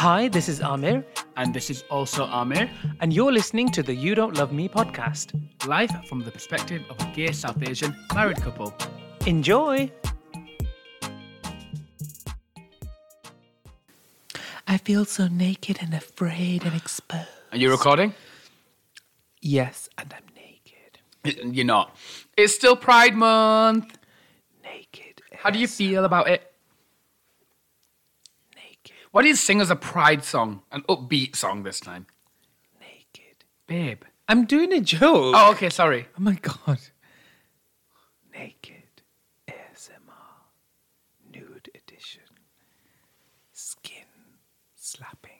Hi, this is Amir, And this is also Amir, and you're listening to the You Don't Love Me podcast. live from the perspective of a gay South Asian married couple. Enjoy! I feel so naked and afraid and exposed. Are you recording? Yes, and I'm naked. You're not. It's still Pride Month. Naked. How do you feel about it? Why do you sing as a Pride song, an upbeat song this time? Naked. Babe. I'm doing a joke. Oh, okay, sorry. Oh my god. Naked ASMR nude edition. Skin slapping.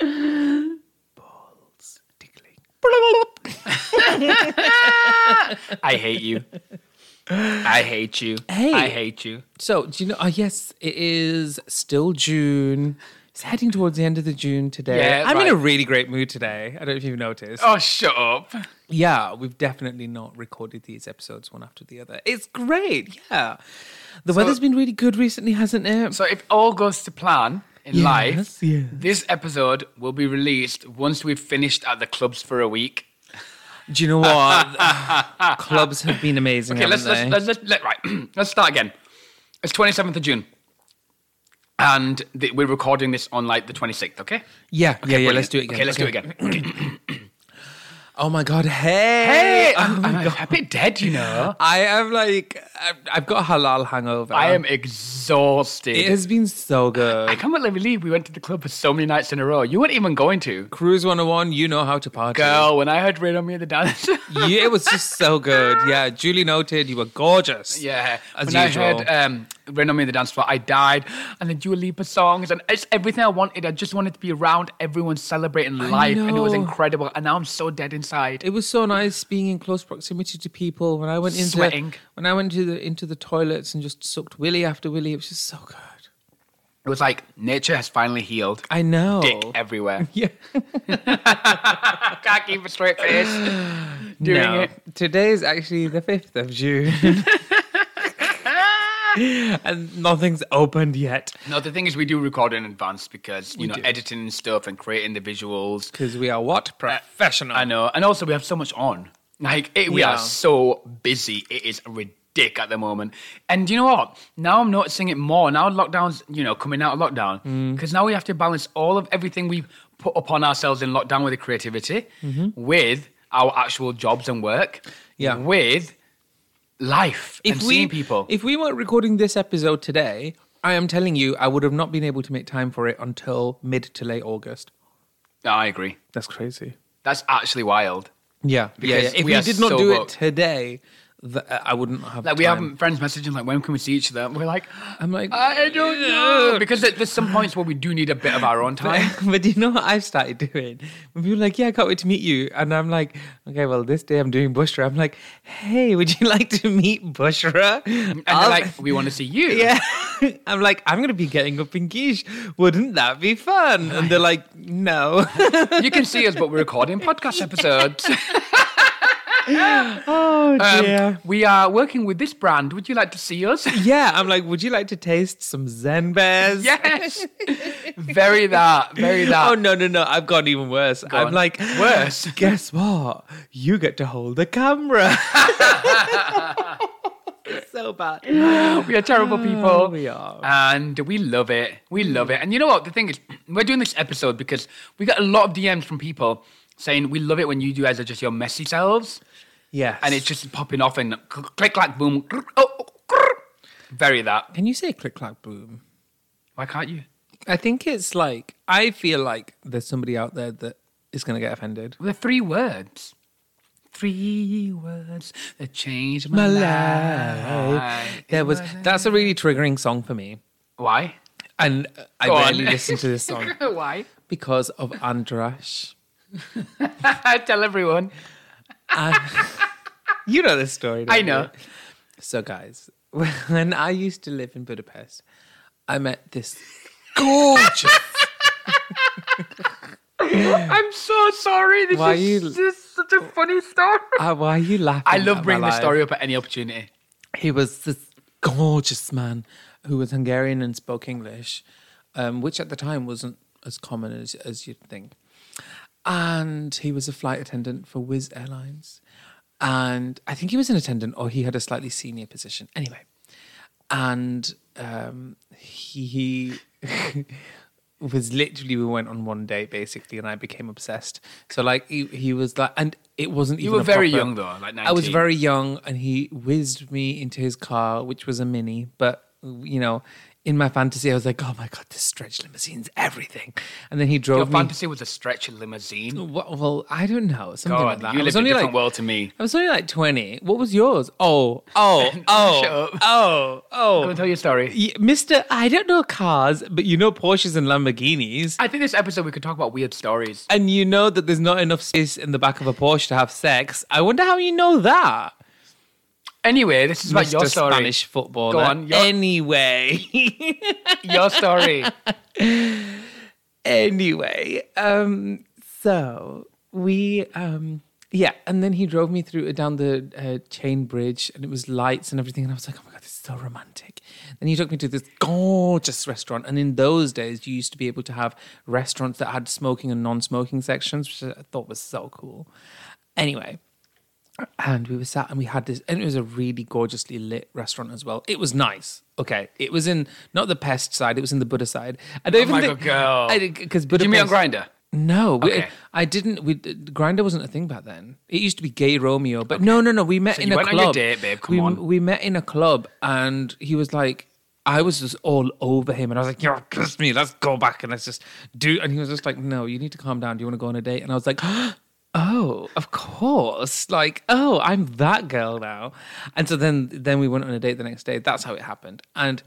Balls tickling. I hate you. I hate you. Hey. I hate you. So, do you know? Oh, yes, it is still June. It's heading towards the end of the June today. Yeah, I'm in a really great mood today. I don't know if you've noticed. Oh, shut up. Yeah, we've definitely not recorded these episodes one after the other. It's great. Yeah. The weather's been really good recently, hasn't it? So, if all goes to plan in Yes, life, yes. this episode will be released once we've finished at the clubs for a week. Do you know what? Clubs have been amazing. Okay, let's, let's, let's, let's, let, right. let's start again. It's 27th of June. And the, we're recording this on like the 26th, okay? yeah, yeah, yeah. Let's do it again. Okay, let's do it again. Oh my god! Hey, Hey, Oh I'm, I'm God. a bit dead, you know. I am like, I've, I've got a halal hangover. I am exhausted. It has been so good. I can't believe we went to the club for so many nights in a row. You weren't even going to. Cruise 101, you know how to party. Girl, when I heard Rain on Me at the dance. Yeah, it was just so good. Yeah, Julie noted you were gorgeous. yeah. As when usual. I heard um, Rain on Me at the dance floor, I died. And the Dua Lipa songs. And it's everything I wanted. I just wanted to be around everyone celebrating life. And it was incredible. And now I'm so dead inside. It was so nice being in close proximity to people. When I went into Sweating. when I went to the into the toilets and just sucked willy after willy, it was just so good. It was like nature has finally healed. I know. Dick everywhere. Yeah. Can't keep a straight face doing no. it. Today is actually the fifth of June. and nothing's opened yet No, the thing is, we do record in advance because you know do. editing and stuff and creating the visuals. because we are what professional. I know, and also we have so much on. Like it, we Yeah. are so busy. It is ridiculous at the moment. And you know what? Now I'm noticing it more. Now lockdowns, you know, coming out of lockdown, Mm. because now we have to balance all of everything we've put upon ourselves in lockdown with the creativity, with our actual jobs and work, Mm-hmm. Yeah. with life and seeing people. If we weren't recording this episode today, I am telling you, I would have not been able to make time for it until mid to late August. Ah, I agree. That's crazy. That's actually wild. Yeah, yeah. Because yeah. If we we, did not so do it today, th- uh, I wouldn't have. Like we time. have friends messaging like, when can we see each other? And we're like, I'm like, I don't know. Because there's some points where we do need a bit of our own time. but you know what I've started doing? When people are like, yeah, I can't wait to meet you. And I'm like, okay, well, this day I'm doing Bushra. I'm like, hey, would you like to meet Bushra? And they're like, we want to see you. yeah. I'm like, I'm going to be getting up in quiche. Wouldn't that be fun? And they're like, no. You can see us, but we're recording podcast episodes. oh, Um, dear. we are working with this brand. Would you like to see us? yeah. I'm like, would you like to taste some Zen bears? yes. Very that. Very that. Oh, no, no, no. I've gone even worse. I'm on. like, Worse? Guess what? You get to hold the camera. It's so bad. We are terrible people. Oh, we are. And we love it. We love it. And you know what? The thing is, we're doing this episode because we got a lot of DMs from people saying we love it when you guys are just your messy selves. Yeah, And it's just popping off and click, clack, boom. Oh, very that. Can you say click clack boom? Why can't you? I think it's like I feel like there's somebody out there that is going to get offended. The three words. Three words that changed my, My life. There was that's a really triggering song for me, Why? and I Go rarely listen to this song Why? because of Andrash. Tell everyone. You know this story. don't I know. you? So, guys, when I used to live in Budapest, I met this gorgeous. I'm so sorry. This Why is you- such a funny story. Ah, why are you laughing? I love bringing the story up at any opportunity. he was this gorgeous man who was Hungarian and spoke English, um, which at the time wasn't as common as, as you'd think. And he was a flight attendant for Wizz Airlines. And I think he was an attendant or he had a slightly senior position. Anyway, and um, he, he was literally we went on one date basically, and I became obsessed. So like he, he was like, and it wasn't. You even were a very proper- young though, like 19. I was very young, and he whizzed me into his car, which was a mini. But you know, in my fantasy, I was like, "Oh my god, this stretch limousine's everything!" And then he drove Your me. fantasy was a stretch limousine. well, well, I don't know, something like that. you I was lived a only different like, world to me. I was only like twenty. What was yours? Oh, oh, oh, Shut up. oh, oh. Go and tell your story. Y- Mister, I don't know cars, but you know Porsches and Lamborghinis. I think this episode we could talk about weird stories. and you know that there's not enough space in the back of a Porsche to have sex. I wonder how you know that. Anyway, this is about Mr. your story. Spanish footballer. Go on, your- Anyway, Your story. anyway, um, so we, um, yeah, and then he drove me through down the uh, chain bridge, and it was lights and everything, and I was like, oh my god, this is so romantic. Then he took me to this gorgeous restaurant, and in those days, you used to be able to have restaurants that had smoking and non-smoking sections, which I thought was so cool. Anyway, and we were sat and we had this and it was a really gorgeously lit restaurant as well it was nice okay it was in not the pest side it was in the Buda side i don't Oh even my think girl. because Did you meet on Grindr? no we, Okay. i didn't we Grindr wasn't a thing back then it used to be GayRomeo but no no no we met So in a club date, babe, come we, on. we met in a club and he was like I was just all over him, and I was like, "You're kiss me. Let's go back and let's just do." And he was just like, "No, you need to calm down. Do you want to go on a date?" And I was like, "Oh, of course! Like, oh, I'm that girl now." And so then, then we went on a date the next day. That's how it happened. And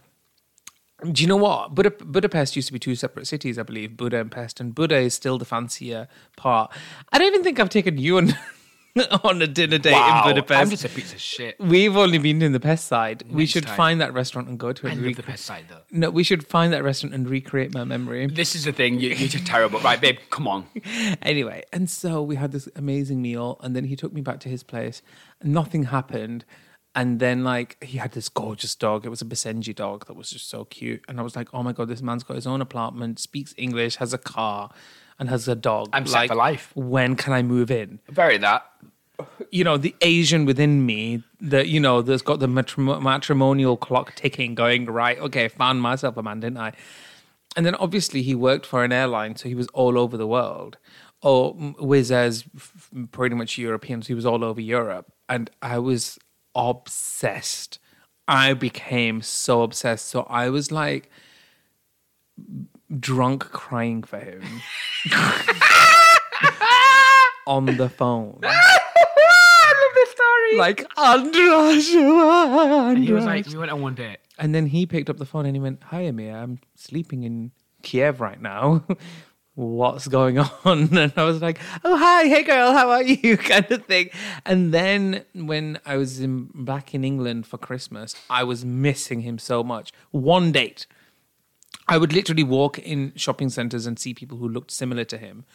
do you know what? Buda- Budapest used to be two separate cities, I believe, Buda and Pest, and Buda is still the fancier part. I don't even think I've taken you on on a dinner date Wow, in Budapest. I'm just a piece of shit. We've only been in the Pest side. we should time. find that restaurant and go to it. I rec- the pest side though. no, we should find that restaurant and recreate my memory. This is the thing. You, you're just terrible. Right, babe, come on. anyway, and so we had this amazing meal, and then he took me back to his place. Nothing happened. And then, like, he had this gorgeous dog. It was a Basenji dog that was just so cute. And I was like, oh my God, this man's got his own apartment, speaks English, has a car, and has a dog. I'm set like, for life. When can I move in? Very that. you know, the Asian within me that, you know, that's got the matrim- matrimonial clock ticking, going, right, okay, found myself a man, didn't I? And then obviously he worked for an airline, so he was all over the world. Or Wizz Air's f- pretty much European, so he was all over Europe. And I was obsessed. I became so obsessed. So I was like drunk crying for him on the phone. I love this story. like and he was like, we went on one date. and then he picked up the phone and he went, "Hi, Amir, I'm sleeping in Kiev right now. What's going on?" And I was like, "Oh, hi, hey, girl, how are you?" kind of thing. And then when I was in, back in England for Christmas, I was missing him so much. One date. I would literally walk in shopping centers and see people who looked similar to him.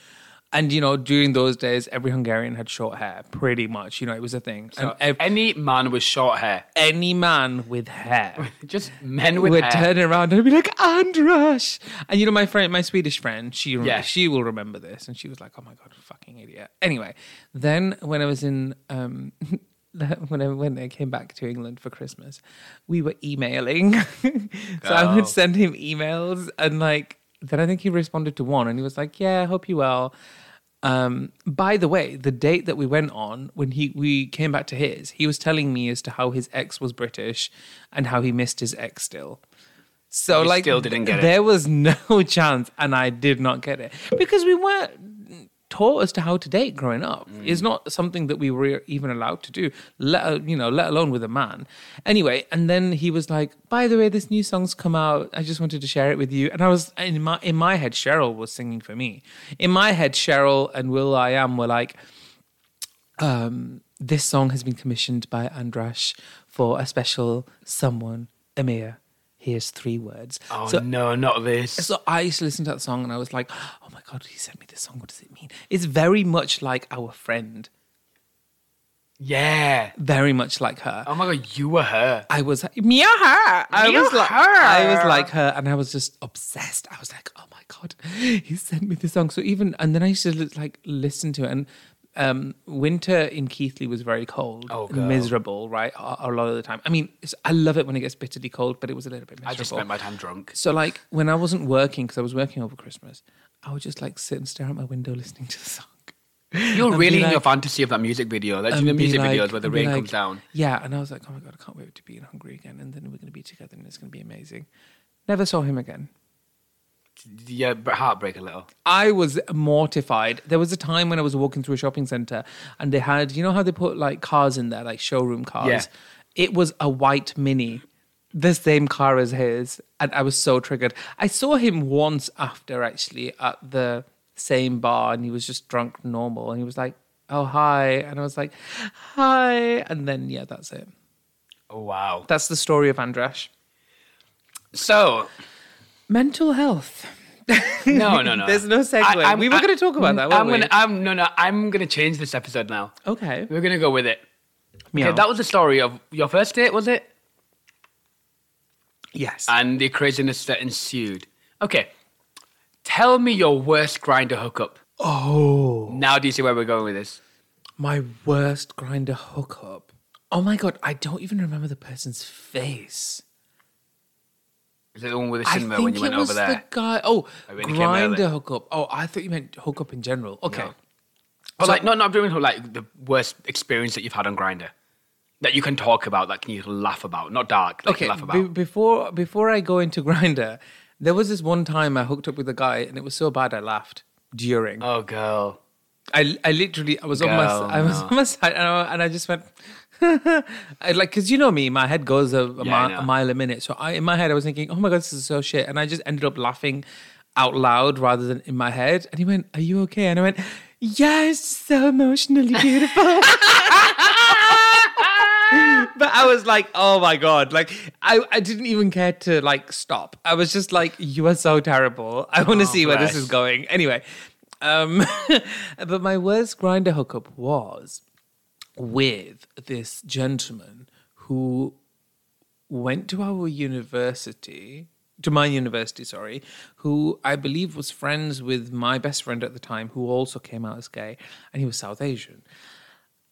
And you know, during those days, every Hungarian had short hair, pretty much. You know, it was a thing. So ev- any man with short hair, any man with hair just men with would hair. turn around and be like, Andras. And you know, my friend, my Swedish friend, she Yeah. she will remember this. And she was like, oh my God, fucking idiot. Anyway, then when I was in, um, when I, when I came back to England for Christmas, we were emailing. so I would send him emails and like, then I think he responded to one and he was like, yeah, I hope you well. Um, by the way, the date that we went on when he we came back to his, he was telling me as to how his ex was British and how he missed his ex still. So You like still didn't get it. there was no chance and I did not get it. Because we weren't taught as to how to date growing up. Mm. It's not something that we were even allowed to do, let uh, you know, let alone with a man. Anyway, and then he was like, "By the way, this new song's come out. I just wanted to share it with you." And I was in my in my head, Cheryl was singing for me. In my head, Cheryl and will.i.am were like, um, "This song has been commissioned by Andrash for a special someone, Amir." Here's three words. Oh so no, not this. so I used to listen to that song and I was like, oh my God, he sent me this song. What does it mean? It's very much like our friend. Yeah. very much like her. Oh my god, you were her. I was Mia her. I Mia was like her. I was like her, and I was just obsessed. I was like, oh my god, he sent me this song. So even and then I used to like listen to it. And um, winter in Keighley was very cold, Oh, miserable, right? A, a lot of the time. I mean, it's, I love it when it gets bitterly cold, but it was a little bit miserable. I just spent my time drunk. So like when I wasn't working because I was working over Christmas, I would just like sit and stare out my window listening to the song. You're And really in your fantasy of that music video. That's the music like- videos where the rain like- comes down. Yeah, and I was like, oh my god, I can't wait to be in Hungary again, and then we're going to be together, and it's going to be amazing. Never saw him again. Yeah, heartbreak a little. I was mortified. There was a time when I was walking through a shopping center, and they had, you know how they put like cars in there, like showroom cars. Yeah. It was a white Mini, the same car as his, and I was so triggered. I saw him once after actually at the same bar, and he was just drunk normal, and he was like, "Oh hi," and I was like, "Hi," and then yeah, that's it. Oh wow. That's the story of Andrash. So Mental health. no, no, no. There's no segue. We were gonna talk about that, weren't I'm? Gonna, I'm no, no. I'm gonna change this episode now. Okay. We're gonna go with it. Meow. Okay, that was the story of your first date, was it? yes. And the craziness that ensued. Okay, tell me your worst Grindr hookup. oh. Now, do you see where we're going with this? My worst Grindr hookup. Oh my god, I don't even remember the person's face. Is it the one with the I cinema when you went over there? the guy. Oh, Oh, he came Grindr hookup. Oh, I thought you meant hookup in general. Okay. No. But like, not not doing like the worst experience that you've had on Grindr that you can talk about, that can you laugh about, not dark. That you Okay. can laugh be- about. before before I go into Grindr, there was this one time I hooked up with a guy and it was so bad I laughed during. oh, girl. I, I literally I was on my I was no. on my side and I, and I just went I like because you know me my head goes a, a, Yeah, I mi- know. a mile a minute. So I in my head I was thinking oh my god this is so shit. And I just ended up laughing out loud rather than in my head. And he went are you okay? And I went yes so emotionally beautiful. But I was like oh my god. Like I, I didn't even care to like stop. I was just like you are so terrible. I want to Oh, see where this is going. Anyway um, but my worst Grindr hookup was with this gentleman who went to our university, to my university, sorry, who I believe was friends with my best friend at the time, who also came out as gay, and he was South Asian.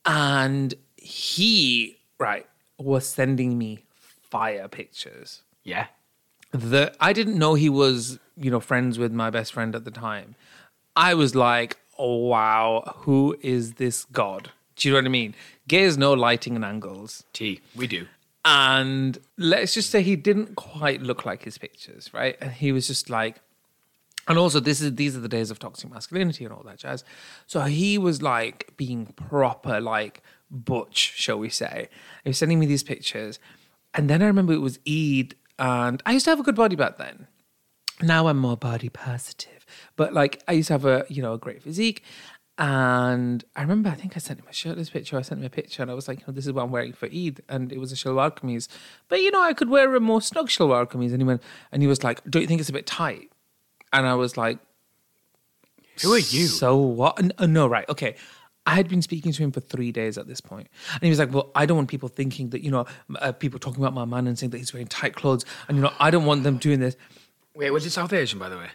And he, right, was sending me fire pictures Yeah. the I didn't know he was, you know, friends with my best friend at the time. I was like, oh, wow, who is this god? Do you know what I mean? Gay is no lighting and angles. T. We do. And let's just say he didn't quite look like his pictures, right? And he was just like, and also this is these are the days of toxic masculinity and all that jazz. So he was like being proper, like butch, shall we say? He was sending me these pictures, and then I remember it was Eid, and I used to have a good body back then. Now I'm more body positive, but like I used to have a you know a great physique. And I remember, I think I sent him a shirtless picture. I sent him a picture, and I was like, you know, "This is what I'm wearing for Eid," and it was a shalwar kameez. But you know, I could wear a more snug shalwar kameez. And he went, and he was like, "Don't you think it's a bit tight?" And I was like, Who are you? So what? N- uh, No, right. Okay. I had been speaking to him for three days at this point. And he was like, Well, I don't want people thinking that, you know, uh, people talking about my man and saying that he's wearing tight clothes. And, you know, I don't want them doing this. Wait, was it South Asian, by the way?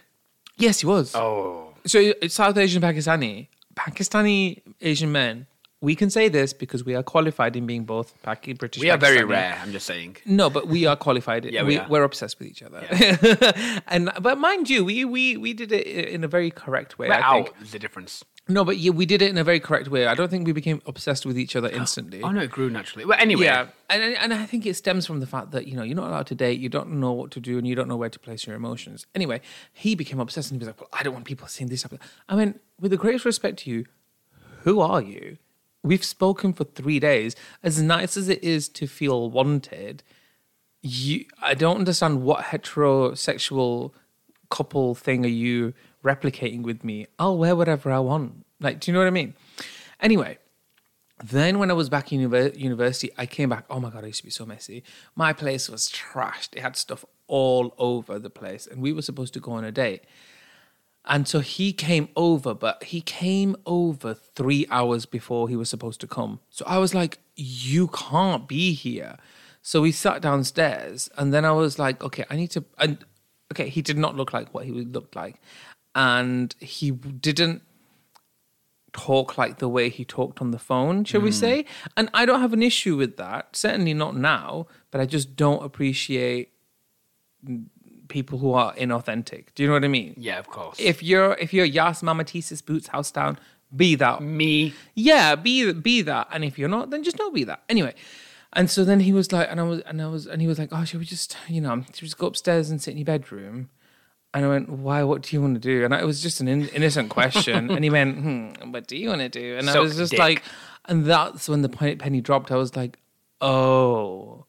Yes, he was. Oh. So it's South Asian, Pakistani. Pakistani Asian men, we can say this because we are qualified in being both Paki, British. We are very rare, I'm just saying. No, but we are qualified. Yeah, we are. We're obsessed with each other. and but mind you, we we we did it in a very correct way. We're I out is the difference. No, but yeah, we did it in a very correct way. I don't think we became obsessed with each other instantly. Oh, no, it grew naturally. Well, anyway. Yeah, and and I think it stems from the fact that you know you're not allowed to date, you don't know what to do, and you don't know where to place your emotions. Anyway, he became obsessed and he was like, "Well, I don't want people seeing this." Happen. I mean, with the greatest respect to you, who are you? We've spoken for three days. As nice as it is to feel wanted, you I don't understand what heterosexual couple thing are you replicating with me? I'll wear whatever I want. Like, do you know what I mean? Anyway, then when I was back in univer- university, I came back. Oh my god, I used to be so messy. My place was trashed. It had stuff all over the place, and we were supposed to go on a date. And so he came over, but he came over three hours before he was supposed to come. So I was like, you can't be here. So we sat downstairs, and then I was like, okay, I need to. And okay, he did not look like what he looked like, and he didn't talk like the way he talked on the phone, shall we hmm. say? And I don't have an issue with that. Certainly not now, but I just don't appreciate people who are inauthentic. Do you know what I mean? Yeah, of course. If you're if you're Yas Mama Thesis Boots House Down, be that. me, Yeah, be be that. And if you're not, then just don't be that. Anyway. And so then he was like, and I was, and I was, and he was like, oh, should we just, you know, should we just go upstairs and sit in your bedroom? And I went, why? What do you want to do? And I, it was just an in, innocent question. and he went, hmm, what do you want to do? And I was just dick. like, and that's when the pe- penny dropped. I was like, oh,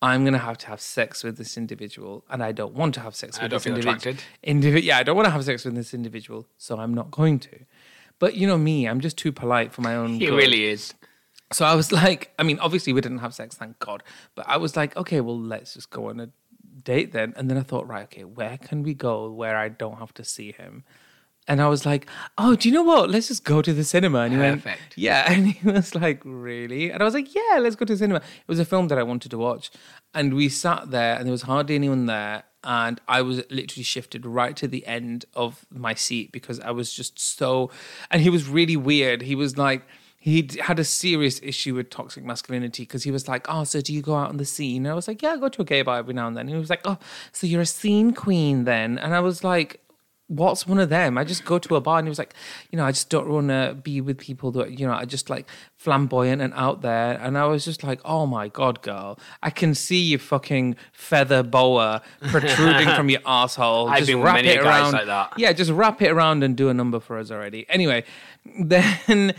I'm gonna have to have sex with this individual, and I don't want to have sex I with this individual. Indivi- yeah, I don't want to have sex with this individual, so I'm not going to. But you know me, I'm just too polite for my own. he good. really is. So I was like, I mean, obviously we didn't have sex, thank God. But I was like, okay, well, let's just go on a date then. And then I thought, right, okay, where can we go where I don't have to see him? And I was like, oh, do you know what? Let's just go to the cinema. And he went, Perfect. yeah. And he was like, really? And I was like, yeah, let's go to the cinema. It was a film that I wanted to watch. And we sat there and there was hardly anyone there. And I was literally shifted right to the end of my seat because I was just so. And he was really weird. He was like, he had a serious issue with toxic masculinity because he was like, "Oh, so do you go out on the scene?" And I was like, "Yeah, I go to a gay bar every now and then." And he was like, "Oh, so you're a scene queen then?" And I was like, "What's one of them?" I just go to a bar, and he was like, "You know, I just don't want to be with people that you know are just like flamboyant and out there." And I was just like, "Oh my god, girl, I can see your fucking feather boa protruding from your asshole. I've just been wrap many it guys around. like that. Yeah, just wrap it around and do a number for us already. Anyway, then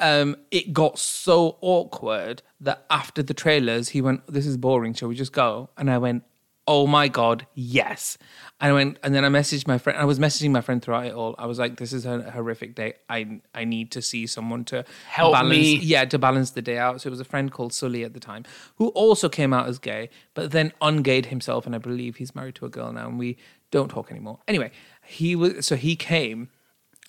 um, it got so awkward that after the trailers, he went, "This is boring. Shall we just go?" And I went, "Oh my god, yes!" And I went, and then I messaged my friend. I was messaging my friend throughout it all. I was like, "This is a horrific day. I I need to see someone to Help balance, me. yeah, to balance the day out." So it was a friend called Sully at the time who also came out as gay, but then ungayed himself, and I believe he's married to a girl now, and we don't talk anymore. Anyway, he was so he came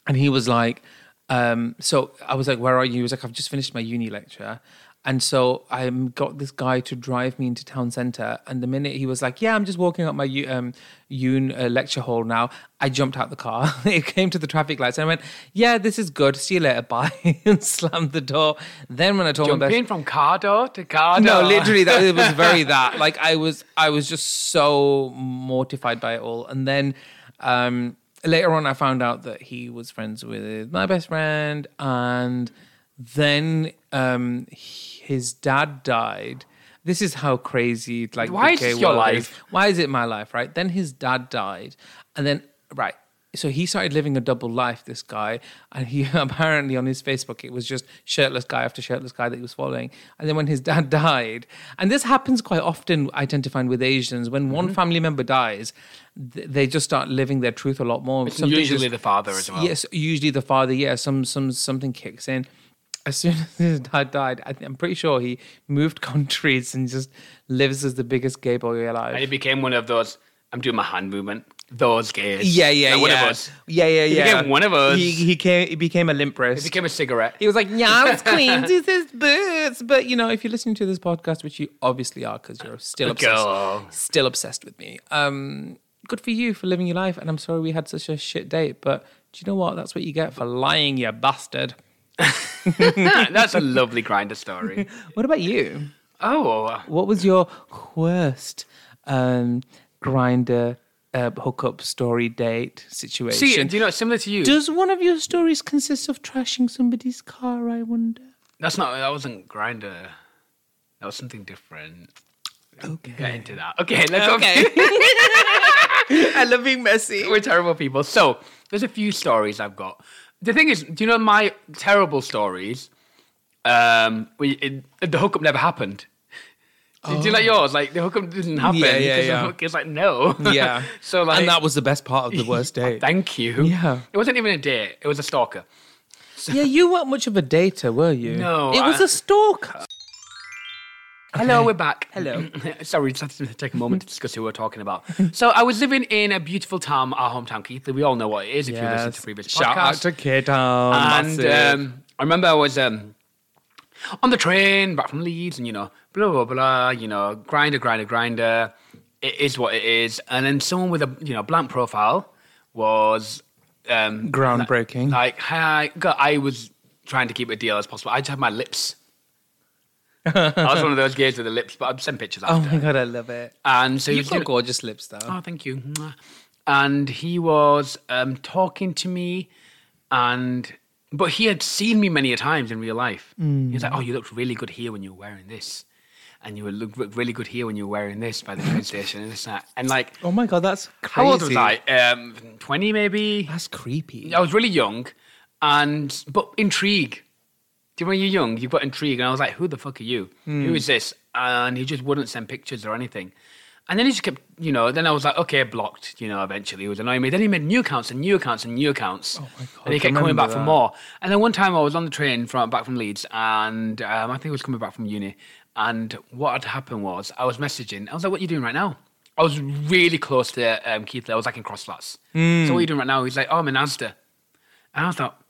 and he was like, um, so I was like, where are you? He was like, I've just finished my uni lecture. And so I got this guy to drive me into town center. And the minute he was like, yeah, I'm just walking up my um, un uh, lecture hall now, I jumped out the car. it came to the traffic lights and I went, yeah, this is good. See you later. Bye. and slammed the door. Then when I told my best Jumping from car door to car door. no, literally, that it was very that. Like I was, I was just so mortified by it all. And then um, later on, I found out that he was friends with my best friend, and then um, his dad died. This is how crazy like Why is your life? Why is it my life? Right? Then his dad died, and then right. So he started living a double life, this guy, and he apparently on his Facebook it was just shirtless guy after shirtless guy that he was following. And then when his dad died, and this happens quite often, I tend to find with Asians, when one Mm-hmm. family member dies, th- they just start living their truth a lot more. Usually just- the father as well. Yes, usually the father. Yeah, some some something kicks in. As soon as his dad died, I I'm pretty sure he moved countries and just lives as the biggest gay boy alive. And he became one of those. I'm doing my hand movement. Those gays. Yeah, yeah, yeah. One of us. Yeah, yeah, He yeah. became one of us. He, he came. He became a limp wrist. He became a cigarette. He was like, "Yes, queen, this is boots." But you know, if you're listening to this podcast, which you obviously are, because you're still obsessed, Girl. still obsessed with me. Um, good for you for living your life, and I'm sorry we had such a shit date. But do you know what? That's what you get for lying, you bastard. That's a lovely Grindr story. What about you? Oh, What was your worst um, Grindr uh, hookup story date situation? see, do you know, similar to you. Does one of your stories consist of trashing somebody's car? I wonder. That's not. That wasn't Grindr. That was something different. Okay. Get into that. Okay, let's Okay. I love being messy. We're terrible people. So there's a few stories I've got. The thing is, do you know my terrible stories? Um, we, it, the hookup never happened. Do you like yours? Like the hookup didn't happen. Yeah, yeah, yeah. is like no. Yeah. so like, and that was the best part of the worst date. thank you. Yeah. It wasn't even a date. It was a stalker. yeah, you weren't much of a dater, were you? No, It was I- a stalker. Hello, we're back. Hello. Sorry, just had to take a moment to discuss who we're talking about. so I was living in a beautiful town, our hometown, Keith. We all know what it is if you listen to previous Shout out podcasts. to Kid Town. and um, I remember I was um, on the train back from Leeds, and you know, blah blah blah. You know, Grindr, Grindr, Grindr. It is what it is. And then someone with a you know blank profile was um, Groundbreaking. Like, hi, God, I was trying to keep it a deal as possible. I just had my lips. I was one of those gays with the lips, but I'd send pictures oh my god, I love it. and so he You've was got giving- gorgeous lips, though. Oh, thank you. Mwah. And he was um, talking to me, and but he had seen me many a times in real life. He was like, "Oh, you looked really good here when you were wearing this, and you would look look really good here when you were wearing this by the train station and this and that." And like, oh my god, that's crazy. how old was I? Um, Twenty, maybe. That's creepy. I was really young, and but intrigue. Do you when you're young, you've got intrigue, and I was like, "Who the fuck are you? Who is this?" And he just wouldn't send pictures or anything. And then he just kept, you know. Then I was like, "Okay, blocked." You know, eventually he was annoying me. Then he made new accounts and new accounts and new accounts. Oh my God, And he kept coming back for more. And then one time I was on the train from back from Leeds, and um, I think I was coming back from uni. And what had happened was I was messaging. I was like, "What are you doing right now?" I was really close to um, Keith. I was like in Crossflatts. Hmm. So what are you doing right now? He's like, "Oh, I'm in Asda." And I thought,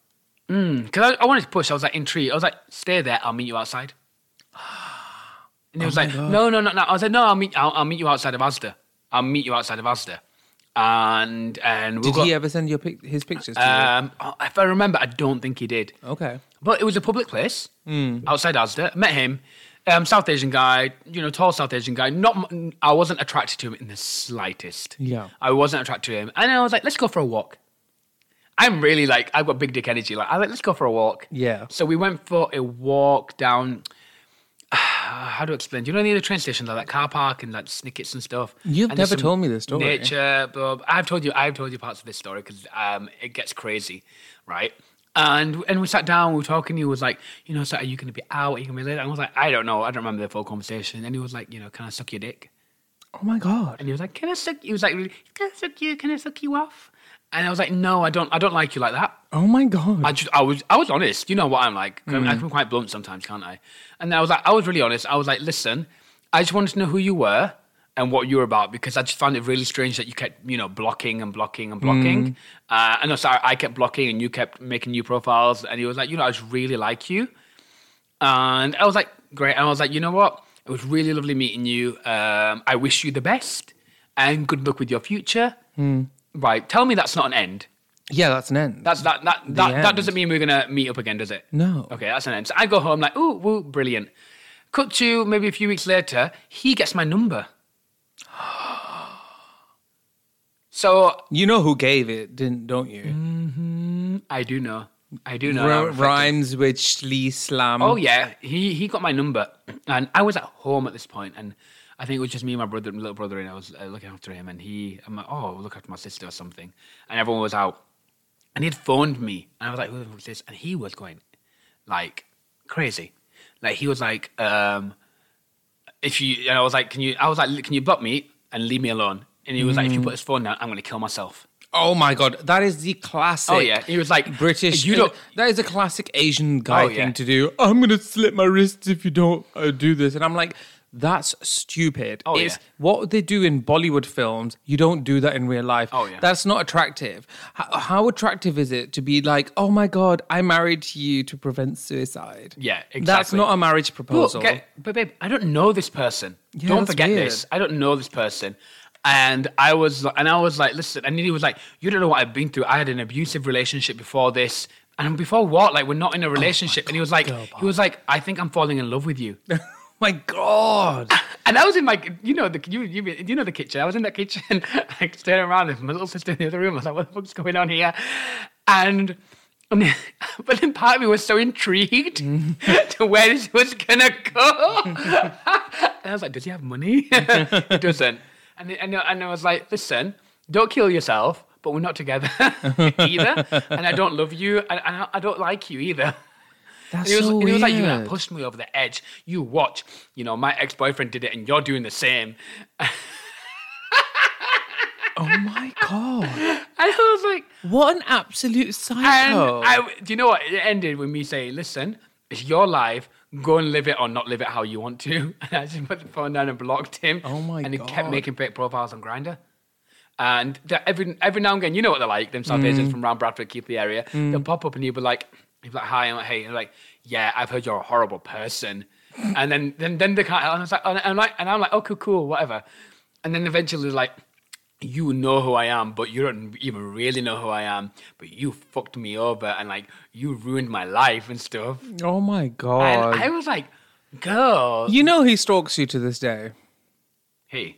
because I, I wanted to push. I was like intrigued. I was like, stay there. I'll meet you outside. And he was like, no, no, no, no. I was like, no, I'll meet. I'll, I'll meet you outside of Asda. I'll meet you outside of Asda. And and we'll Did he ever send your pic- his pictures to you? um, if I remember, I don't think he did. Okay. But it was a public place Hmm. outside Asda. Met him, um, South Asian guy, you know, tall South Asian guy. Not, m- I wasn't attracted to him in the slightest. Yeah. I wasn't attracted to him, and I was like, let's go for a walk. I'm really like, I've got big dick energy. Like, I like, let's go for a walk. Yeah. So we went for a walk down. How to explain? Do you know near the train station, like that car park and like snickets and stuff? You've And never told me this story. Nature, but I've told you, I've told you parts of this story because um, it gets crazy, right? And and we sat down, we were talking. He was like, you know, so are you going to be out? Are you going to be later? I was like, I don't know. I don't remember the full conversation. And he was like, you know, can I suck your dick? Oh my god. And he was like, "Can I suck?" He was like, "Can I suck you? Can I suck you off?" And I was like, "No, I don't. I don't like you like that." Oh my god. I just, I was, I was honest. You know what I'm like. I can be quite blunt sometimes, can't I? And I was like, I was really honest. I was like, listen, I just wanted to know who you were and what you were about because I just found it really strange that you kept, you know, blocking and blocking and blocking. Uh, and no, sorry, I kept blocking and you kept making new profiles. And he was like, you know, I just really like you. And I was like, great. And I was like, you know what? It was really lovely meeting you. Um, I wish you the best and good luck with your future. Right. Tell me that's not an end. yeah, that's an end. That's that that that, that doesn't mean we're gonna meet up again, does it? No. Okay, that's an end. So I go home like, ooh, woo, brilliant. Cut to maybe a few weeks later, he gets my number. so you know who gave it, didn't don't you? Mm-hmm. I do know. I do know. R- rhymes with Schlee Slam. Oh yeah, he he got my number, and I was at home at this point, and I think it was just me and my brother, little brother, and I was uh, looking after him, and he, I'm like, oh, look after my sister or something, and everyone was out, and he had phoned me, and I was like, who the fuck is this? And he was going like crazy, like he was like, um, if you, and I was like, can you, I was like, can you block me and leave me alone? And he was like, if you put his phone down, I'm gonna kill myself. Oh my god, that is the classic. Oh yeah, he was like British. You don't. That is a classic Asian guy Oh, yeah. thing to do. I'm gonna slit my wrists if you don't uh, do this, and I'm like, that's stupid. Oh, it's yeah. what they do in Bollywood films. You don't do that in real life. Oh, yeah. that's not attractive. How, how attractive is it to be like, oh my god, I married you to prevent suicide? Yeah, exactly. That's not a marriage proposal. But, but babe, I don't know this person. Yeah, don't forget weird. this. I don't know this person. And I was, and I was like, listen. And he was like, you don't know what I've been through. I had an abusive relationship before this, and before what? Like, we're not in a oh relationship. and he was like, he was like, I think I'm falling in love with you. my god. and I was in my, you know, the you, you you know the kitchen. I was in that kitchen, like staring around. with My little sister in the other room. I was like, what the fuck's going on here? And. and but then part of me was so intrigued mm. to where this was gonna go. and I was like, does he have money? he doesn't. And, and, and I was like, listen, don't kill yourself, but we're not together either. And I don't love you, and, and I don't like you either. That's And he was, so and he was like, you're gonna push me over the edge. You watch. You know, my ex boyfriend did it, and you're doing the same. Oh my god. And I was like, What an absolute and psycho. I, do you know what? It ended with me saying, listen, it's your life. go and live it or not live it how you want to. And I just put the phone down and blocked him. Oh my And he God. kept making fake profiles on Grindr. And every every now and again, you know what they're like. Them South Asians mm. from around Bradford, keep the area. Mm. They'll pop up and you'll be like, you'll like, hi, I'm like, hey, and like, yeah, I've heard you're a horrible person. and then then then they can't. And I was like, and I'm like, and I'm like, okay, cool, whatever. And then eventually, like, you know who I am, but you don't even really know who I am. But you fucked me over and like you ruined my life and stuff. Oh my And god! I was like, girl, you know he stalks you to this day. hey,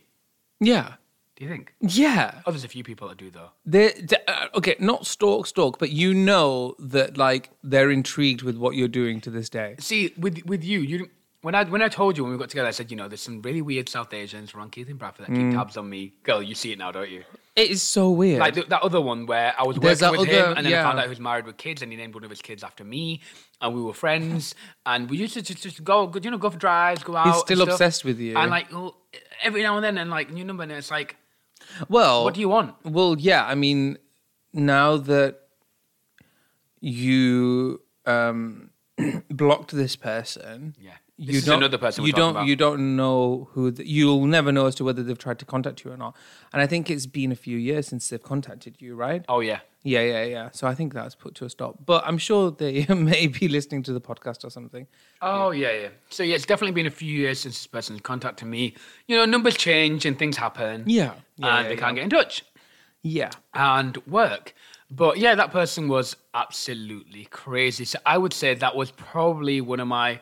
Yeah, do you think? yeah. Oh, there's a few people that do though. They uh, okay, not stalk, stalk, but you know that like they're intrigued with what you're doing to this day. See, with with you, you when I when I told you when we got together, I said, you know, there's some really weird South Asians around Keith and Bradford that Mm. keep tabs on me. Girl, you see it now, don't you? It is so weird. Like th- that other one where I was There's working with that other- him, and then I found out he was married with kids, and he named one of his kids after me, and we were friends, and we used to just, just go, you know, go for drives, go out. He's still obsessed with you. and like every now and then, and like new number, and it's like, well, what do you want? Well, yeah. I mean, now that you um, blocked this person, Yeah, you this is don't. another person. you don't. about. You don't know who. The, you'll never know as to whether they've tried to contact you or not. And I think it's been a few years since they've contacted you, right? Oh yeah, Yeah, yeah, yeah. So I think that's put to a stop. But I'm sure they may be listening to the podcast or something. Oh yeah, yeah. So yeah, it's definitely been a few years since this person's contacted me. You know, numbers change and things happen. Yeah, and yeah, they yeah, can't get in touch Yeah. and work. But yeah, that person was absolutely crazy. So I would say that was probably one of my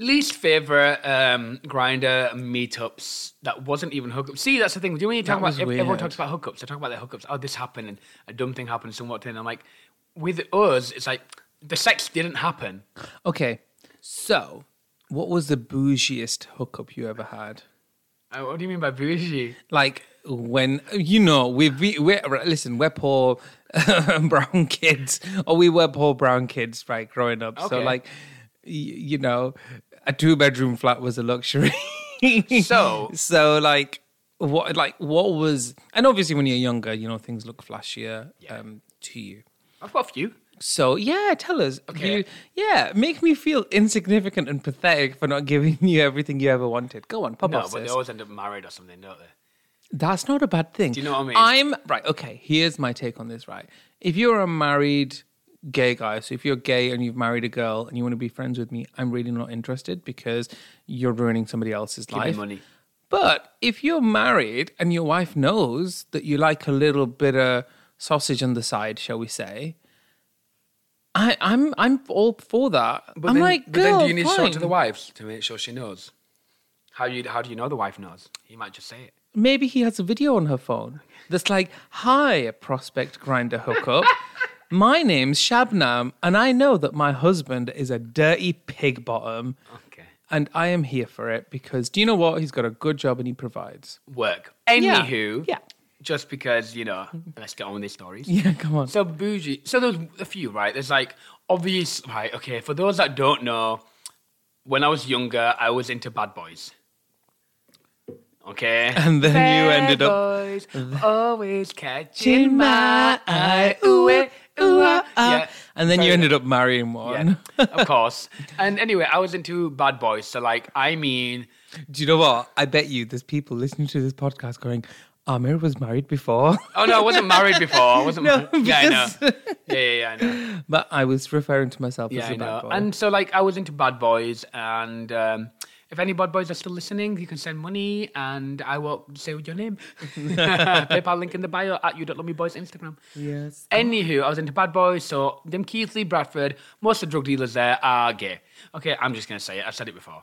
least favorite um, Grindr meetups. That wasn't even hookups. See, that's the thing. Do you when you talk about everyone talks about hookups? They talk about their hookups. Oh, this happened and a dumb thing happened. Someone walked in. I'm like, with us, it's like the sex didn't happen. Okay. So, what was the bougiest hookup you ever had? Uh, what do you mean by bougie? like when you know we we we're, listen we're poor brown kids or we were poor brown kids right growing up so like you know a two bedroom flat was a luxury So- so like what like what was and obviously when you're younger you know things look flashier um to you I've got a few. so yeah tell us Okay. You- yeah make me feel insignificant and pathetic for not giving you everything you ever wanted go on pop No, off but they always end up married or something, don't they? That's not a bad thing. Do you know what I mean? I'm right. Okay, here's my take on this. Right, if you're a married gay guy, so if you're gay and you've married a girl and you want to be friends with me, I'm really not interested because you're ruining somebody else's Give life. money. But if you're married and your wife knows that you like a little bit of sausage on the side, shall we say? I, I'm I'm all for that. I'm then, like, but then do you need to talk to the wife to make sure she knows? How you how do you know the wife knows? He might just say it. maybe he has a video on her phone that's like, "Hi, prospect Grindr hookup. my name's Shabnam, and I know that my husband is a dirty pig bottom, Okay. and I am here for it because do you know what? He's got a good job and he provides. Work. Anywho, Yeah. just because you know, let's get on with these stories. Yeah, come on. So bougie. So there's a few, right? There's like obvious, right? Okay, for those that don't know, when I was younger, I was into bad boys. Okay. And then you Bad ended up- always catching my eye. Ooh, eh, ooh, ah. Yeah. And then you ended up marrying one. Yeah, of course. And anyway, I was into bad boys. So like, I mean, Do you know what? I bet you there's people listening to this podcast going, Amir was married before. oh no, I wasn't married before. I wasn't. No, yeah, I know. Yeah, yeah, yeah, I know. but I was referring to myself Yeah, as I a bad know. boy. And so, like, I was into bad boys, and um, if any bad boys are still listening, you can send money, and I will say your name. PayPal link in the bio at you love me boys Instagram. yes. Anywho, I was into bad boys, so them Keighley, Bradford, most of the drug dealers there are gay. Okay, I'm just gonna say it. I've said it before.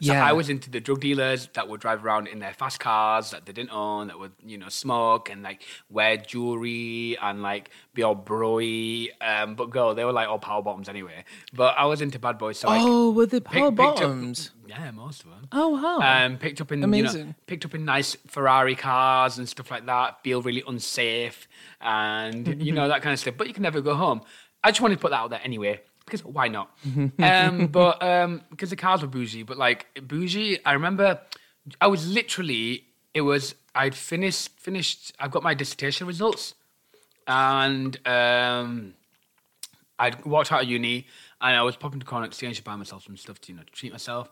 So Yeah. I was into the drug dealers that would drive around in their fast cars that they didn't own, that would, you know, smoke and like wear jewelry and like be all broy. Um, but girl, they were like all power bottoms anyway. But I was into bad boys, so like oh, were they power bottoms? Yeah, most of them. Oh, wow. Um, picked up in you know, Amazing. picked up in nice Ferrari cars and stuff like that. Feel really unsafe and you know that kind of stuff. But you can never go home. I just wanted to put that out there anyway because why not? um, but um, because the cars were bougie. But like bougie, I remember I was literally it was I'd finished finished. I've got my dissertation results and um, I'd walked out of uni and I was popping to Corn Exchange to buy myself some stuff to you know to treat myself.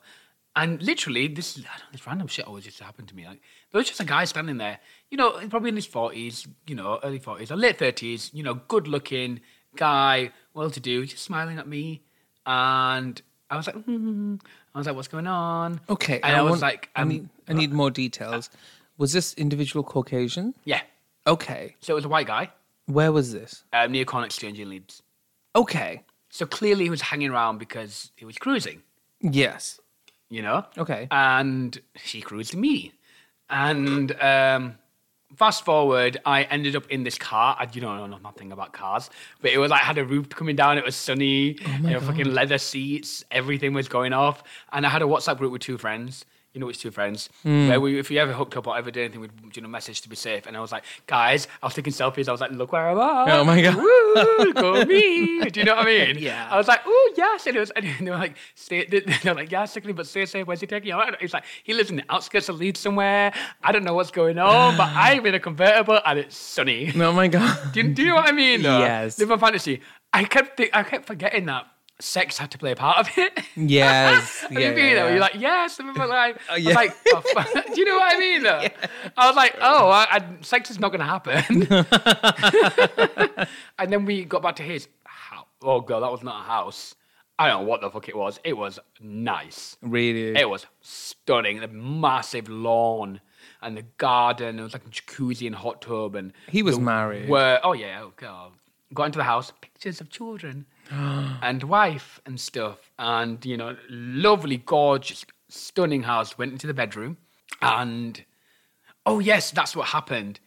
And literally, this I don't know, this random shit always just happened to me. Like there was just a guy standing there, you know, probably in his forties, you know, early forties or late thirties, you know, good looking guy, well to do, just smiling at me, and I was like, hmm. I was like, what's going on? Okay, and I, was want- like, I need, I need more details. Was this individual Caucasian? yeah. Okay, So it was a white guy where was this? um, near Corn Exchange in Leeds. Okay, So clearly he was hanging around because he was cruising, yes. You know? Okay, And she cruised me. And um, fast forward, I ended up in this car. I, you know, I know nothing about cars, but it was like had a roof coming down. It was sunny. Oh you know, fucking leather seats. Everything was going off. And I had a WhatsApp group with two friends. You know it's two friends? Hmm. Where we, if we ever hooked up or ever did anything, we'd you know message to be safe. And I was like, guys, I was taking selfies. I was like, look where I'm at. Oh my God. Woo, go me. Do you know what I mean? Yeah. I was like, oh yes, and it was, and they were like, stay, they're like, yeah, sickly, but stay safe. Where's he taking you? He's like, he lives in the outskirts of Leeds somewhere. I don't know what's going on, but I'm in a convertible and it's sunny. oh my god. Do you, do you know what I mean? Though? Yes. Live on fantasy. I kept, thi- I kept forgetting that sex had to play a part of it. Yes, yeah, you yeah, where yeah. You're like, yes, live my life. I yeah. was like, oh, do you know what I mean? Though? I was like, oh, I, I, sex is not going to happen. and then we got back to his house. Oh, girl, that was not a house. I don't know what the fuck it was. It was nice. Really? It was stunning. The massive lawn and the garden. It was like a jacuzzi and hot tub. And He was married. Were, oh yeah, oh god. Got into the house, pictures of children and wife and stuff, and you know, lovely, gorgeous, stunning house. Went into the bedroom, and oh yes, that's what happened.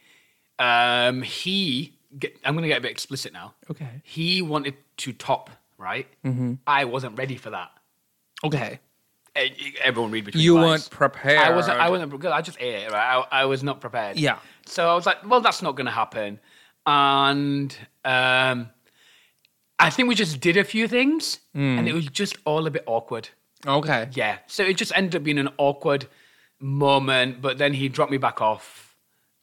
Um, he, get, I'm going to get a bit explicit now. Okay. He wanted to top, right? Mm-hmm. I wasn't ready for that. Okay. Everyone read between You the lines. weren't prepared. I wasn't. I wasn't. I just ate it. Right? I, I was not prepared. Yeah. So I was like, well, that's not going to happen. And um, I think we just did a few things, and it was just all a bit awkward. Okay. Yeah. So it just ended up being an awkward moment. But then he dropped me back off,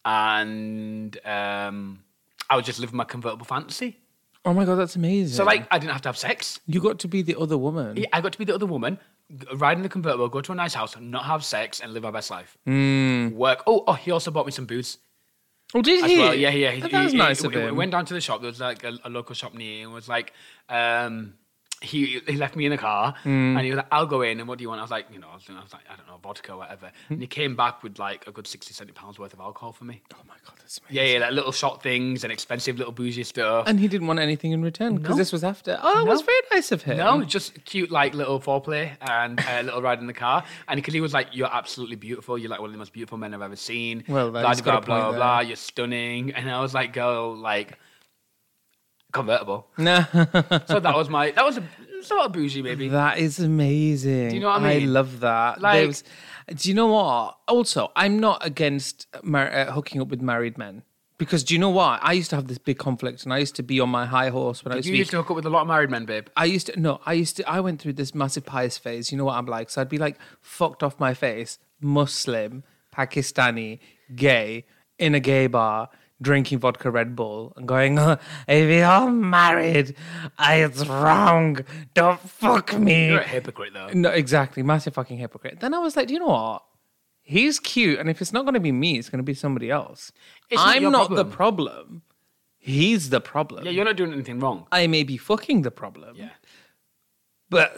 and um, I was just living my convertible fantasy. Oh my god, that's amazing. So like, I didn't have to have sex. you got to be the other woman. Yeah, I got to be the other woman, ride in the convertible, go to a nice house, not have sex, and live my best life. Work. Oh, oh, he also bought me some booze Oh, did as he? well. Yeah, yeah. He, That was nice of him. We went down to the shop. There was like a, a local shop near, and was like, um, he he left me in a car, Hmm. and he was like, "I'll go in." And what do you want? I was like, you know, I was, I was like, I don't know, vodka or whatever. Hmm. And he came back with like a good 60, 70 pounds worth of alcohol for me. oh my god, that's amazing. Yeah, yeah, like little shot things and expensive little bougie stuff. And he didn't want anything in return because No. this was after. Oh, that was very nice of him. No, just cute, like little foreplay and a little ride in the car. And because he was like, "You're absolutely beautiful. You're like one of the most beautiful men I've ever seen." Well, that's blah blah blah blah. blah. You're stunning. And I was like, "Girl, like convertible." No. So that was my that was a sort of bougie, maybe. That is amazing. Do you know what I mean? I love that. Like- was- do you know what? Also, I'm not against mar- uh, hooking up with married men because do you know what? I used to have this big conflict, and I used to be on my high horse when I used You to. Be, used to hook up with a lot of married men, babe. I used to no. I used to. I went through this massive pious phase. You know what I'm like? So I'd be like fucked off my face, Muslim, Pakistani, gay, in a gay bar, drinking vodka Red Bull, and going, "Uh, "If you're married, it's wrong. Don't fuck me." You're a hypocrite, though. No, exactly. Massive fucking hypocrite. Then I was like, do you know what? He's cute, and if it's not going to be me, it's going to be somebody else. It's I'm your not the problem. problem. He's the problem. Yeah, you're not doing anything wrong. I may be fucking the problem. Yeah. But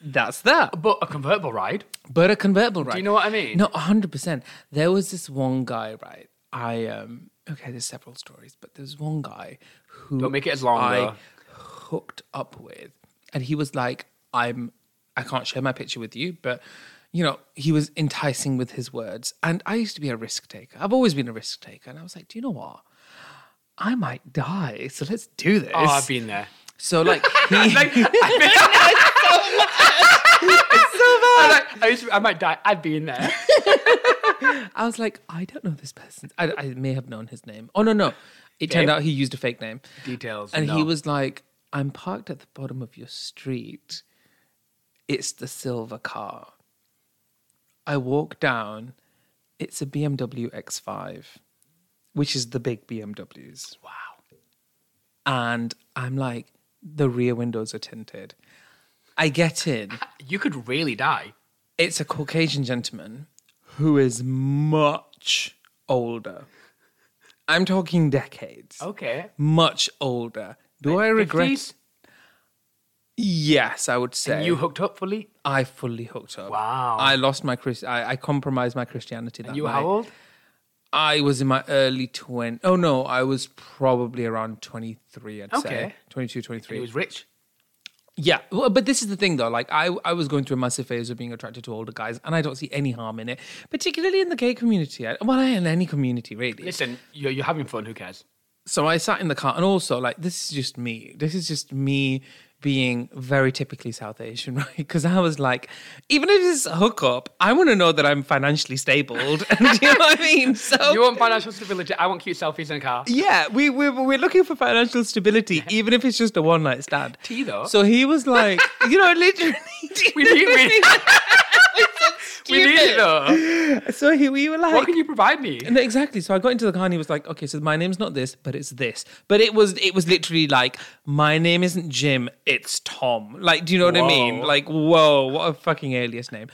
that's that. But a convertible ride. But a convertible, right? Do you know what I mean? No, hundred percent. There was this one guy, right? I um okay, there's several stories, but there's one guy who Don't make it as long, I though. hooked up with, and he was like, "I'm, I can't share my picture with you, but." You know, he was enticing with his words. And I used to be a risk taker. I've always been a risk taker. And I was like, do you know what? I might die. So let's do this. Oh, I've been there. so, like, he, Like, I've been- I'm like, I, used to, I might die. I'd be in there. I was like, I don't know this person. I, I may have known his name. Oh no, no. It turned out he used a fake name. Details. And he was like, I'm parked at the bottom of your street. It's the silver car. I walk down. It's a BMW X5, which is the big BMWs. Wow. And I'm like, the rear windows are tinted. I get in. You could really die. It's a Caucasian gentleman who is much older. I'm talking decades. Okay. Much older. Do I regret? 50s? Yes, I would say. And You hooked up fully? I fully hooked up. Wow. I lost my Chris. I, I compromised my Christianity. That You were night. how old? I was in my early 20. Oh no, I was probably around 23, I'd Okay. say. 22, 23. He was rich. Yeah, well, but this is the thing though. Like, I I was going through a massive phase of being attracted to older guys, and I don't see any harm in it, particularly in the gay community. I- Well, in any community really. Listen, you're, you're having fun. Who cares? So I sat in the car, and also like this is just me. This is just me being very typically South Asian, right? Because I was like, even if it's a hookup, I want to know that I'm financially stable. do you know what I mean? So You want financial stability. I want cute selfies in a car. yeah, we we we're looking for financial stability, even if it's just a one night stand. Tea, though. So he was like, you know, literally. We we, we need it though. So he, we were like, What can you provide me? No, exactly. So I got into the car and he was like, "Okay, so my name's not this, but it's this." But it was it was literally like, "My name isn't Jim, it's Tom." Like, do you know what I mean? Like, whoa, what a fucking alias name.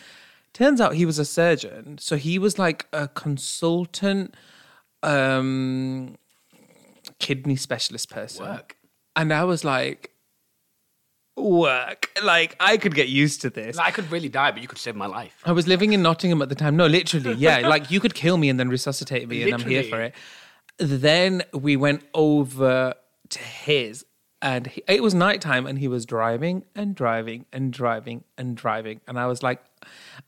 Turns out he was a surgeon, so he was like a consultant um kidney specialist person. Work. And I was like, work. Like I could get used to this. Like, I could really die, but you could save my life. I was living in Nottingham at the time. No, literally, yeah. like you could kill me and then resuscitate me, and I'm here for it. Then we went over to his, and he, it was nighttime, and he was driving and driving and driving and driving, and I was like,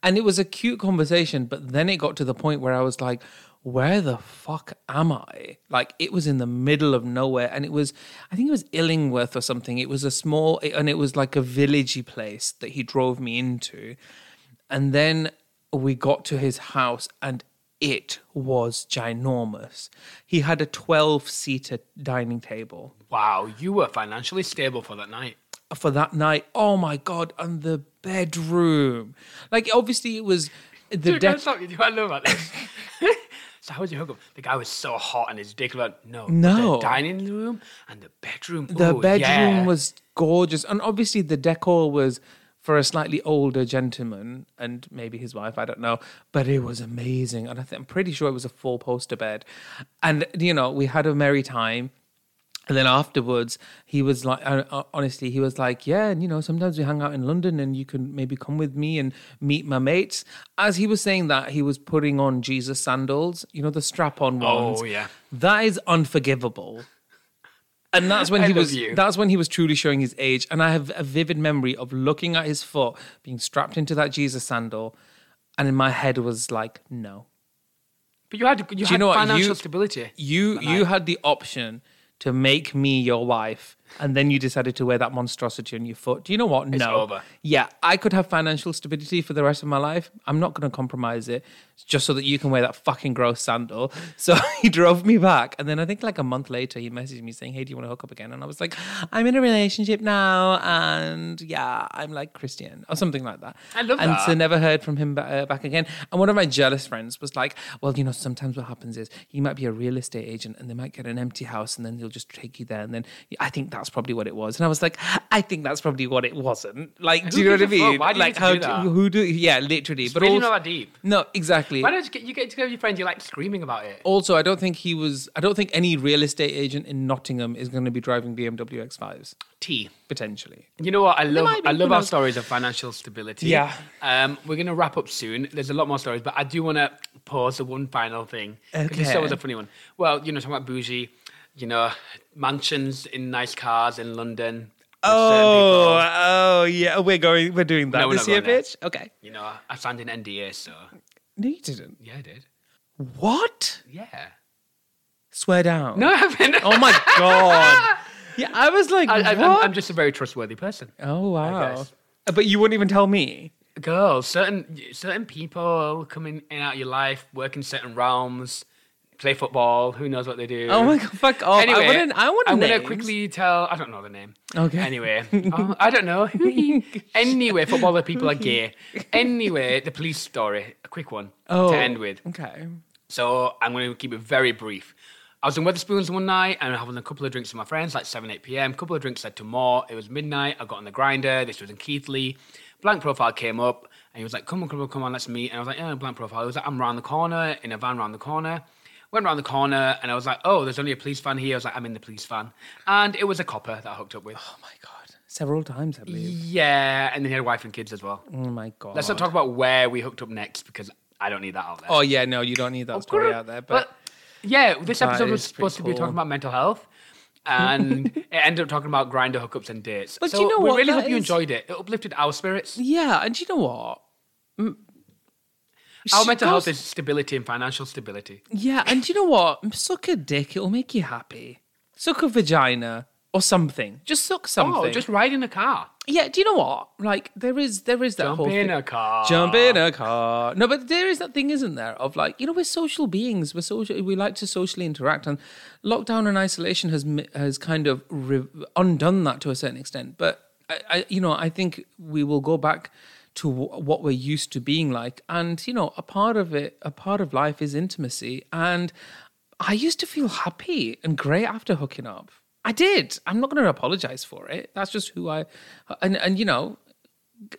and it was a cute conversation, but then it got to the point where I was like. Where the fuck am I? Like it was in the middle of nowhere, and it was, I think it was Illingworth or something. It was a small, and it was like a villagey place that he drove me into. And then we got to his house and it was ginormous. He had a 12 seater dining table Wow, you were financially stable for that night. for that night. Oh my God. And the bedroom. Like, obviously, it was the Dude, deck. can I stop you? Do I know about this? so how was your hookup? The guy was so hot and his dick was no. No. The dining room and the bedroom. The ooh, bedroom yeah. was gorgeous. And obviously, the decor was for a slightly older gentleman and maybe his wife, I don't know. But it was amazing. And I I'm pretty sure it was a four poster bed. And, you know, we had a merry time. And then afterwards, he was like, uh, uh, honestly, he was like, yeah, and you know, sometimes we hang out in London and you can maybe come with me and meet my mates. As he was saying that, he was putting on Jesus sandals, you know, the strap on ones. Oh, yeah. That is unforgivable. And that's when he was you. that's when he was truly showing his age. And I have a vivid memory of looking at his foot being strapped into that Jesus sandal, and in my head was like, no. But you had you had know what? financial You- stability. You you had the option to make me your wife, and then you decided to wear that monstrosity on your foot. Do you know what? It's no. over. Yeah, I could have financial stability for the rest of my life. I'm not going to compromise it just so that you can wear that fucking gross sandal. So he drove me back, and then I think like a month later, he messaged me saying, "Hey, do you want to hook up again?" And I was like, "I'm in a relationship now, and yeah, I'm like Christian or something like that." I love and that. so never heard from him uh, back again. And one of my jealous friends was like, "Well, you know, sometimes what happens is you might be a real estate agent, and they might get an empty house, and then they'll just take you there, and then I think that's probably what it was." And I was like, "I think that's probably what it wasn't." Like, do you know what I gives a fuck? mean? Why do you like, to how do that? who do? Yeah, literally. It's but really also, not that deep. no, exactly. Why don't you get you get together with your friends? You're like screaming about it. Also, I don't think he was. I don't think any real estate agent in Nottingham is going to be driving BMW X5s T. potentially. You know what? I love I love our stories of financial stability. Yeah. Um, we're gonna wrap up soon. There's a lot more stories, but I do want to pause the one final thing. 'cause This Okay. was a funny one. Well, you know, talking about bougie, you know, mansions in nice cars in London. Oh, oh yeah, oh, we're going. We're doing that No, we're this year, going there. bitch. Okay. You know, I signed an NDA, so No, you didn't. yeah, I did. What? Yeah. Swear down. No, I haven't. Oh my god. Yeah, I was like, I, I, what? I'm, I'm just a very trustworthy person. oh wow. Uh, but you wouldn't even tell me. Girl, certain certain people coming in and out of your life, working certain realms, play football. Who knows what they do? Oh my god, fuck off. Anyway, I wouldn't. I want I'm names. gonna quickly tell. I don't know the name. Okay. Anyway, oh, I don't know. anyway, footballer people are gay. Anyway, the police story, a quick one Oh. to end with. Okay. So I'm going to keep it very brief. I was in Wetherspoons one night and having a couple of drinks with my friends, like 7, 8 p.m. A couple of drinks led to more. It was midnight. I got on the Grindr. This was in Keighley. Blank profile came up and he was like, come on, come on, come on, let's meet. And I was like, yeah, blank profile. He was like, I'm round the corner in a van round the corner. Went around the corner and I was like, oh, there's only a police van here. I was like, I'm in the police van. And it was a copper that I hooked up with. Oh my god. Several times, I believe. Yeah, and then he had a wife and kids as well. Oh my god. Let's not talk about where we hooked up next because I don't need that out there. Oh yeah, no, you don't need that story out there. But, yeah, this episode was is supposed to be talking about mental health. And it ended up talking about Grindr hookups and dates. But so you know we what? really That hope you enjoyed it. It uplifted our spirits. yeah, and you know what? Our She mental health is stability and financial stability. Yeah, and you know what? Suck a dick. It'll make you happy. Suck a vagina or something. Just suck oh, something. Oh, just ride in a car. yeah. Do you know what? Like there is, there is that Jump whole in thing. a car. Jump in a car. No, but there is that thing, isn't there? Of like, you know, we're social beings. We're social. We like to socially interact, and lockdown and isolation has has kind of re- undone that to a certain extent. But I, I, you know, I think we will go back to w- what we're used to being like, and you know, a part of it, a part of life is intimacy, and I used to feel happy and great after hooking up. I did. I'm not going to apologize for it. That's just who I, and and you know,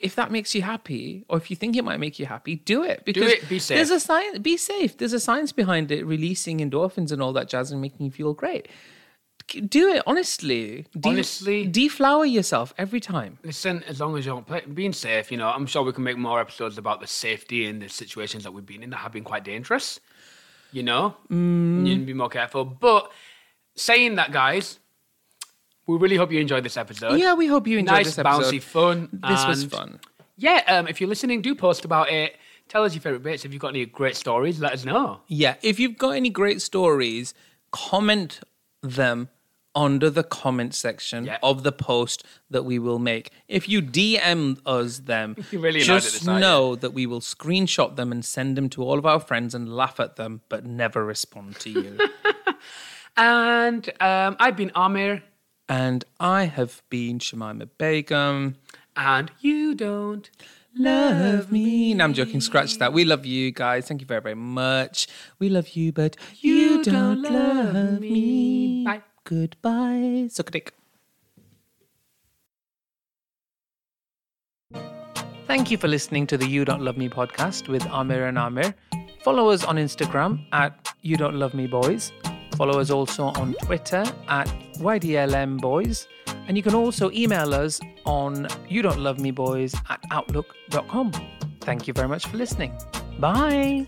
if that makes you happy, or if you think it might make you happy, do it. Because it, be safe. There's a science. Be safe. There's a science behind it, releasing endorphins and all that jazz, and making you feel great. Do it honestly. De- Honestly. deflower yourself every time. Listen, as long as you're play- being safe, you know, I'm sure we can make more episodes about the safety and the situations that we've been in that have been quite dangerous. You know, mm. you need to be more careful. But saying that, guys, we really hope you enjoyed this episode. Yeah, we hope you enjoyed nice, this episode. Nice, bouncy fun. This was fun. Yeah, um, if you're listening, do post about it. Tell us your favorite bits. If you've got any great stories, let us know. Yeah, if you've got any great stories, comment them under the comment section Yeah. of the post that we will make. If you DM us them, really just know that we will screenshot them and send them to all of our friends and laugh at them, but never respond to you. And um, I've been Amir, and I have been Shamima Begum. and you don't. Love me. No, I'm joking. Scratch that. We love you guys. Thank you very, very much. We love you, but you, don't, love me. Bye. Goodbye. Suck a dick. Thank you for listening to the You Don't Love Me podcast with Amir and Amir. Follow us on Instagram at You Don't Love Me Boys. Follow us also on Twitter at YDLM Boys. And you can also email us on You Don't Love Me Boys at outlook.com. Thank you very much for listening. Bye.